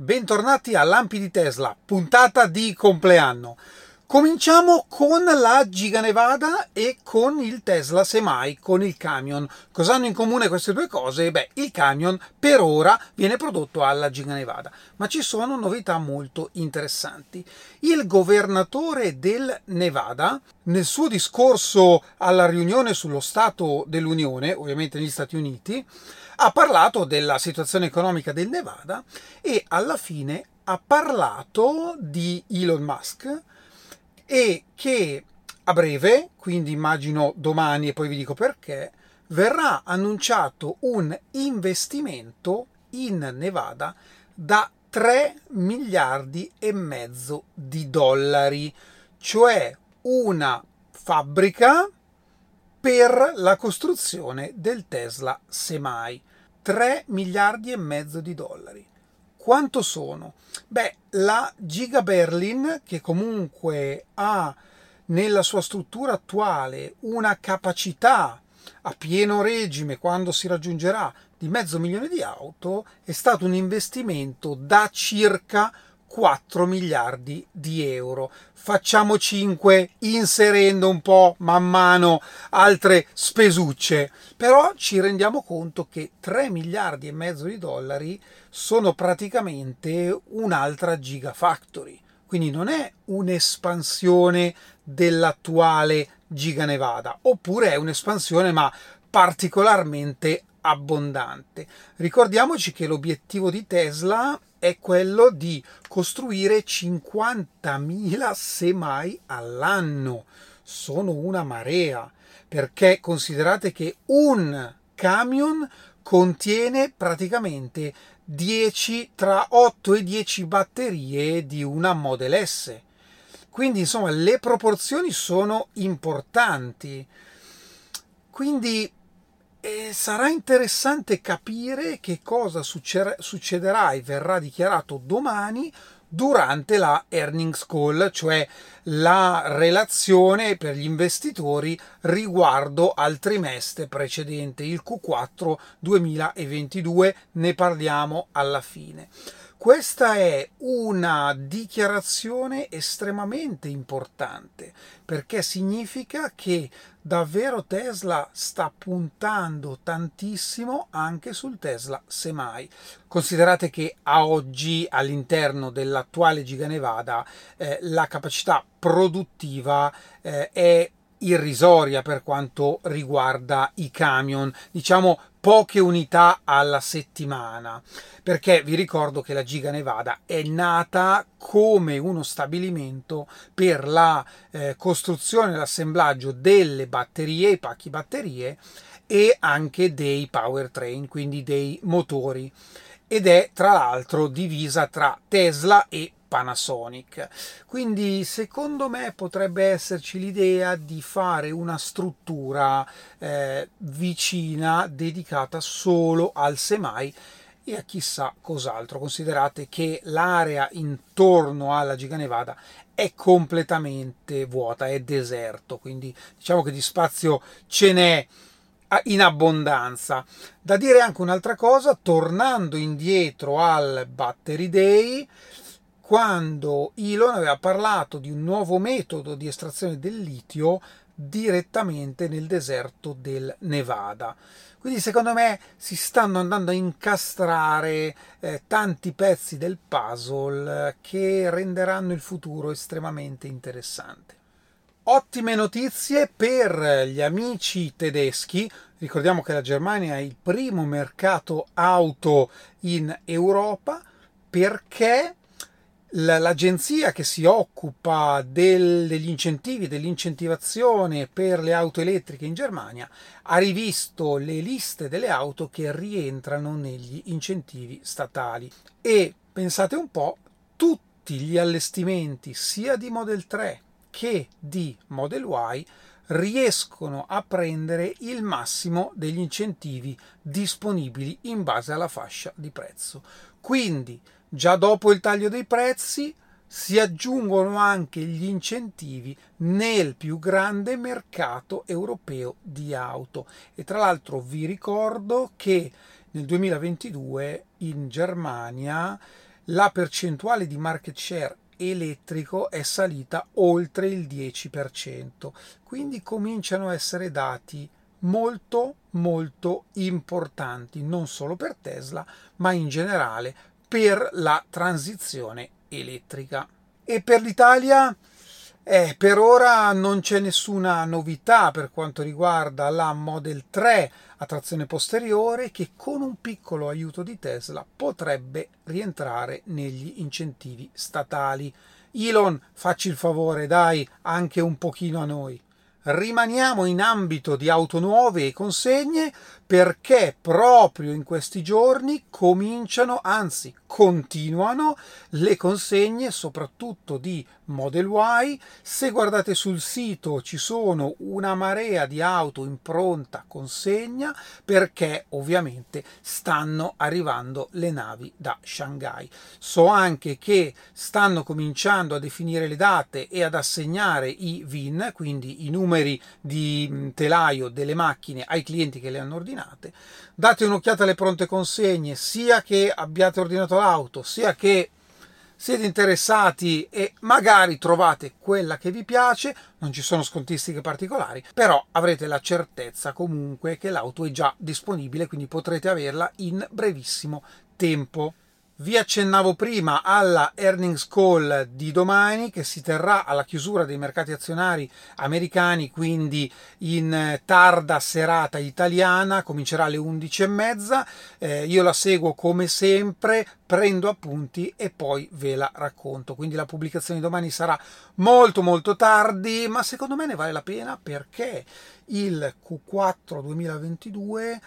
bentornati a Lampi di Tesla, puntata di compleanno. Cominciamo con la Giga Nevada e con il Tesla Semi, con il camion. Cosa hanno in comune queste due cose? Beh, il camion per ora viene prodotto alla Giga Nevada, ma ci sono novità molto interessanti. Il governatore del Nevada, nel suo discorso alla riunione sullo Stato dell'Unione, ovviamente negli Stati Uniti, ha parlato della situazione economica del Nevada e alla fine ha parlato di Elon Musk e che a breve, quindi immagino domani e poi vi dico perché, verrà annunciato un investimento in Nevada da 3 miliardi e mezzo di dollari, cioè una fabbrica per la costruzione del Tesla Semi. 3 miliardi e mezzo di dollari. Quanto sono? Beh, la Giga Berlin, che comunque ha nella sua struttura attuale una capacità a pieno regime quando si raggiungerà di mezzo milione di auto, è stato un investimento da circa 4 miliardi di euro. Facciamo 5 inserendo un po' man mano altre spesucce, però ci rendiamo conto che 3 miliardi e mezzo di dollari sono praticamente un'altra gigafactory. Quindi non è un'espansione dell'attuale Giga Nevada, oppure è un'espansione ma particolarmente abbondante. Ricordiamoci che l'obiettivo di Tesla è quello di costruire 50.000 semai all'anno. Sono una marea, perché considerate che un camion contiene praticamente 10 tra 8 e 10 batterie di una Model S. Quindi insomma le proporzioni sono importanti. Quindi e sarà interessante capire che cosa succederà e verrà dichiarato domani durante la earnings call, cioè la relazione per gli investitori riguardo al trimestre precedente, il Q4 2022, ne parliamo alla fine. Questa è una dichiarazione estremamente importante perché significa che davvero Tesla sta puntando tantissimo anche sul Tesla Semi. Considerate che a oggi all'interno dell'attuale Giga Nevada eh, la capacità produttiva eh, è irrisoria per quanto riguarda i camion, diciamo poche unità alla settimana, perché vi ricordo che la Giga Nevada è nata come uno stabilimento per la eh, costruzione e l'assemblaggio delle batterie, i pacchi batterie e anche dei powertrain, quindi dei motori. Ed è tra l'altro divisa tra Tesla e Panasonic. Quindi secondo me potrebbe esserci l'idea di fare una struttura eh, vicina dedicata solo al Semai e a chissà cos'altro. Considerate che l'area intorno alla Giga Nevada è completamente vuota, è deserto, quindi diciamo che di spazio ce n'è in abbondanza. Da dire anche un'altra cosa, tornando indietro al Battery Day, quando Elon aveva parlato di un nuovo metodo di estrazione del litio direttamente nel deserto del Nevada. Quindi secondo me si stanno andando a incastrare eh, tanti pezzi del puzzle eh, che renderanno il futuro estremamente interessante. Ottime notizie per gli amici tedeschi. Ricordiamo che la Germania è il primo mercato auto in Europa perché l'agenzia che si occupa del, degli incentivi, dell'incentivazione per le auto elettriche in Germania, ha rivisto le liste delle auto che rientrano negli incentivi statali. E pensate un po', tutti gli allestimenti sia di Model 3 che di Model Y riescono a prendere il massimo degli incentivi disponibili in base alla fascia di prezzo. Quindi Già dopo il taglio dei prezzi si aggiungono anche gli incentivi nel più grande mercato europeo di auto e tra l'altro vi ricordo che nel 2022 in Germania la percentuale di market share elettrico è salita oltre il 10%, quindi cominciano a essere dati molto molto importanti non solo per Tesla ma in generale per la transizione elettrica. E per l'Italia eh, per ora non c'è nessuna novità per quanto riguarda la Model 3 a trazione posteriore che con un piccolo aiuto di Tesla potrebbe rientrare negli incentivi statali. Elon, facci il favore, dai anche un pochino a noi rimaniamo in ambito di auto nuove e consegne perché proprio in questi giorni cominciano, anzi continuano, le consegne soprattutto di Model Y. Se guardate sul sito ci sono una marea di auto in pronta consegna perché ovviamente stanno arrivando le navi da Shanghai. So anche che stanno cominciando a definire le date e ad assegnare i VIN, quindi i numeri di telaio delle macchine ai clienti che le hanno ordinate. Date un'occhiata alle pronte consegne, sia che abbiate ordinato l'auto, sia che siete interessati e magari trovate quella che vi piace, non ci sono scontistiche particolari, però avrete la certezza comunque che l'auto è già disponibile, quindi potrete averla in brevissimo tempo. Vi accennavo prima alla earnings call di domani che si terrà alla chiusura dei mercati azionari americani, quindi in tarda serata italiana, comincerà alle 11.30. Eh, io la seguo come sempre, prendo appunti e poi ve la racconto. Quindi la pubblicazione di domani sarà molto molto tardi, ma secondo me ne vale la pena perché il Q4 2022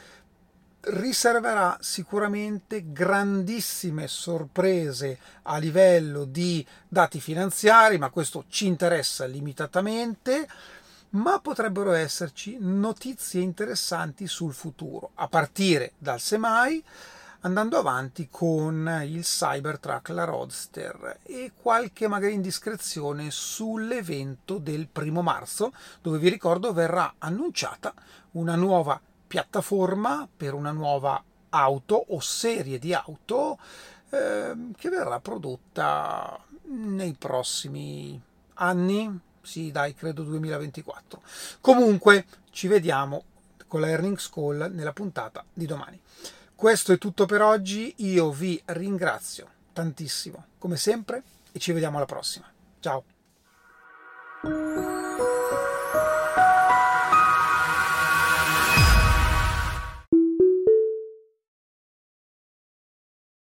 riserverà sicuramente grandissime sorprese a livello di dati finanziari, ma questo ci interessa limitatamente, ma potrebbero esserci notizie interessanti sul futuro, a partire dal semmai andando avanti con il Cybertruck, la Roadster e qualche magari indiscrezione sull'evento del primo marzo, dove vi ricordo verrà annunciata una nuova piattaforma per una nuova auto o serie di auto eh, che verrà prodotta nei prossimi anni, sì dai, credo 2024. Comunque ci vediamo con la earnings call nella puntata di domani. Questo è tutto per oggi, io vi ringrazio tantissimo come sempre e ci vediamo alla prossima. Ciao!